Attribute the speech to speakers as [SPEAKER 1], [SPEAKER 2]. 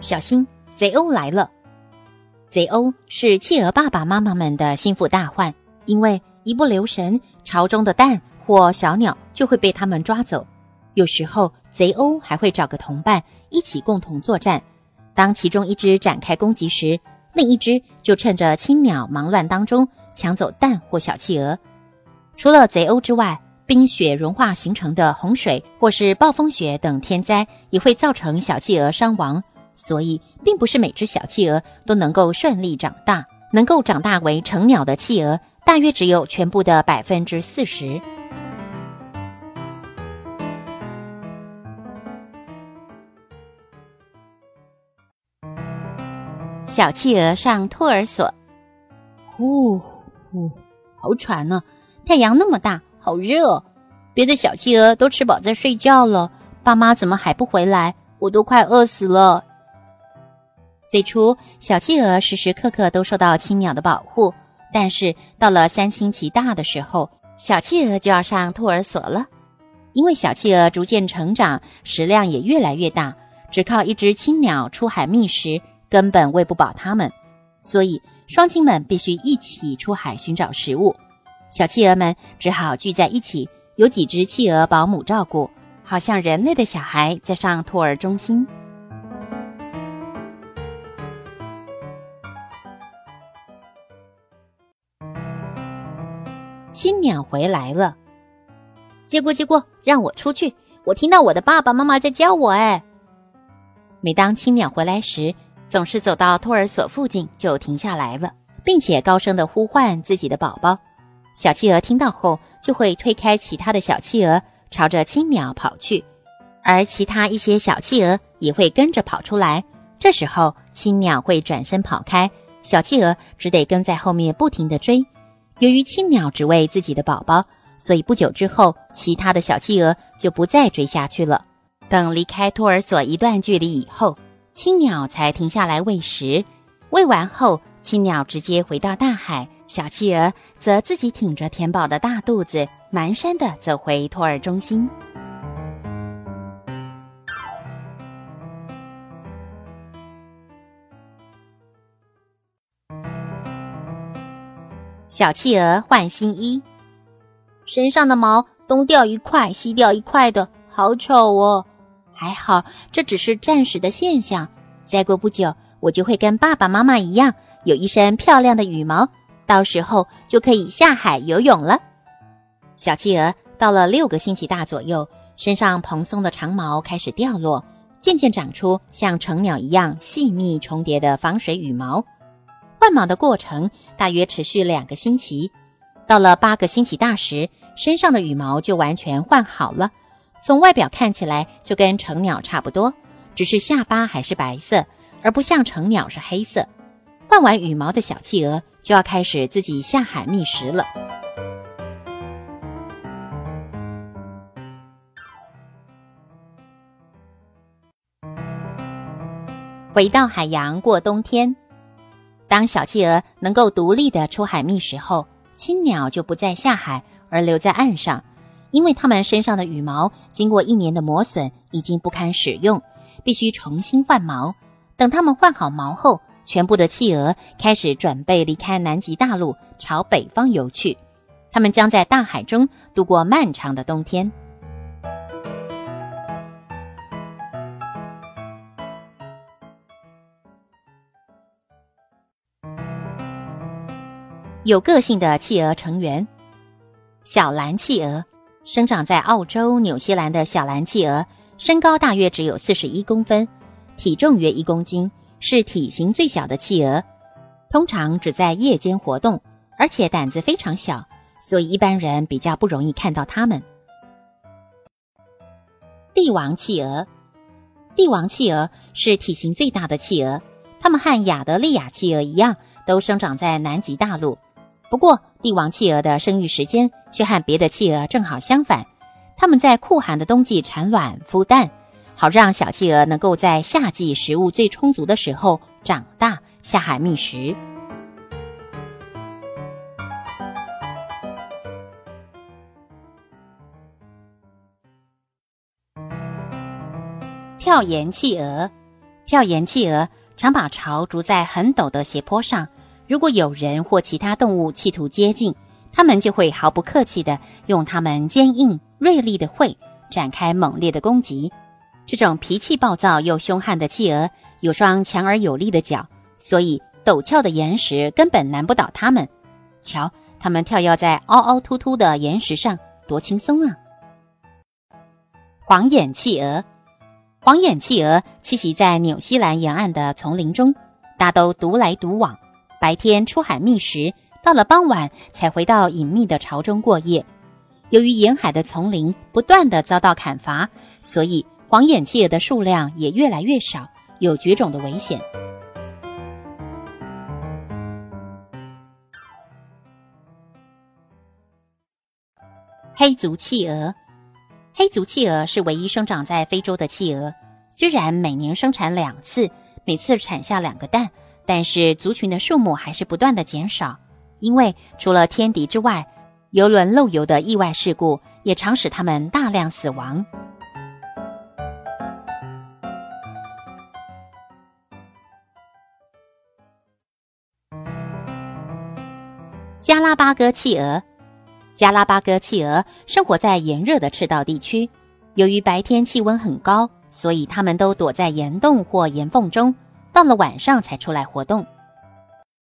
[SPEAKER 1] 小心，贼鸥来了！贼鸥是企鹅爸爸妈妈们的心腹大患，因为一不留神，巢中的蛋或小鸟就会被他们抓走。有时候，贼鸥还会找个同伴一起共同作战。当其中一只展开攻击时，另一只就趁着青鸟忙乱当中抢走蛋或小企鹅。除了贼鸥之外，冰雪融化形成的洪水或是暴风雪等天灾也会造成小企鹅伤亡。所以，并不是每只小企鹅都能够顺利长大。能够长大为成鸟的企鹅，大约只有全部的百分之四十。小企鹅上托儿所，呼呼，好喘呢！太阳那么大，好热。别的小企鹅都吃饱在睡觉了，爸妈怎么还不回来？我都快饿死了。最初，小企鹅时时刻刻都受到青鸟的保护，但是到了三星期大的时候，小企鹅就要上托儿所了。因为小企鹅逐渐成长，食量也越来越大，只靠一只青鸟出海觅食根本喂不饱它们，所以双亲们必须一起出海寻找食物。小企鹅们只好聚在一起，有几只企鹅保姆照顾，好像人类的小孩在上托儿中心。青鸟回来了，接过接过让我出去，我听到我的爸爸妈妈在叫我。哎，每当青鸟回来时，总是走到托儿所附近就停下来了，并且高声的呼唤自己的宝宝。小企鹅听到后，就会推开其他的小企鹅，朝着青鸟跑去，而其他一些小企鹅也会跟着跑出来。这时候，青鸟会转身跑开，小企鹅只得跟在后面不停的追。由于青鸟只喂自己的宝宝，所以不久之后，其他的小企鹅就不再追下去了。等离开托儿所一段距离以后，青鸟才停下来喂食。喂完后，青鸟直接回到大海，小企鹅则自己挺着填饱的大肚子，蹒跚地走回托儿中心。小企鹅换新衣，身上的毛东掉一块，西掉一块的，好丑哦。还好，这只是暂时的现象。再过不久，我就会跟爸爸妈妈一样，有一身漂亮的羽毛，到时候就可以下海游泳了。小企鹅到了六个星期大左右，身上蓬松的长毛开始掉落，渐渐长出像成鸟一样细密重叠的防水羽毛。换毛的过程大约持续两个星期，到了八个星期大时，身上的羽毛就完全换好了。从外表看起来就跟成鸟差不多，只是下巴还是白色，而不像成鸟是黑色。换完羽毛的小企鹅就要开始自己下海觅食了。回到海洋过冬天。当小企鹅能够独立的出海觅食后，青鸟就不再下海，而留在岸上，因为它们身上的羽毛经过一年的磨损，已经不堪使用，必须重新换毛。等它们换好毛后，全部的企鹅开始准备离开南极大陆，朝北方游去。它们将在大海中度过漫长的冬天。有个性的企鹅成员，小蓝企鹅生长在澳洲、纽西兰的小蓝企鹅，身高大约只有四十一公分，体重约一公斤，是体型最小的企鹅。通常只在夜间活动，而且胆子非常小，所以一般人比较不容易看到它们。帝王企鹅，帝王企鹅是体型最大的企鹅，它们和亚德利亚企鹅一样，都生长在南极大陆。不过，帝王企鹅的生育时间却和别的企鹅正好相反，它们在酷寒的冬季产卵孵蛋，好让小企鹅能够在夏季食物最充足的时候长大下海觅食。跳岩企鹅，跳岩企鹅常把巢筑在很陡的斜坡上。如果有人或其他动物企图接近，它们就会毫不客气地用它们坚硬锐利的喙展开猛烈的攻击。这种脾气暴躁又凶悍的企鹅有双强而有力的脚，所以陡峭的岩石根本难不倒它们。瞧，它们跳跃在凹凹凸凸的岩石上，多轻松啊！黄眼企鹅。黄眼企鹅栖息在纽西兰沿岸的丛林中，大都独来独往，白天出海觅食，到了傍晚才回到隐秘的巢中过夜。由于沿海的丛林不断的遭到砍伐，所以黄眼企鹅的数量也越来越少，有绝种的危险。黑足企鹅。黑足企鹅是唯一生长在非洲的企鹅，虽然每年生产两次，每次产下两个蛋，但是族群的数目还是不断的减少。因为除了天敌之外，游轮漏油的意外事故也常使它们大量死亡。加拉巴哥企鹅。加拉巴哥企鹅生活在炎热的赤道地区，由于白天气温很高，所以它们都躲在岩洞或岩缝中，到了晚上才出来活动。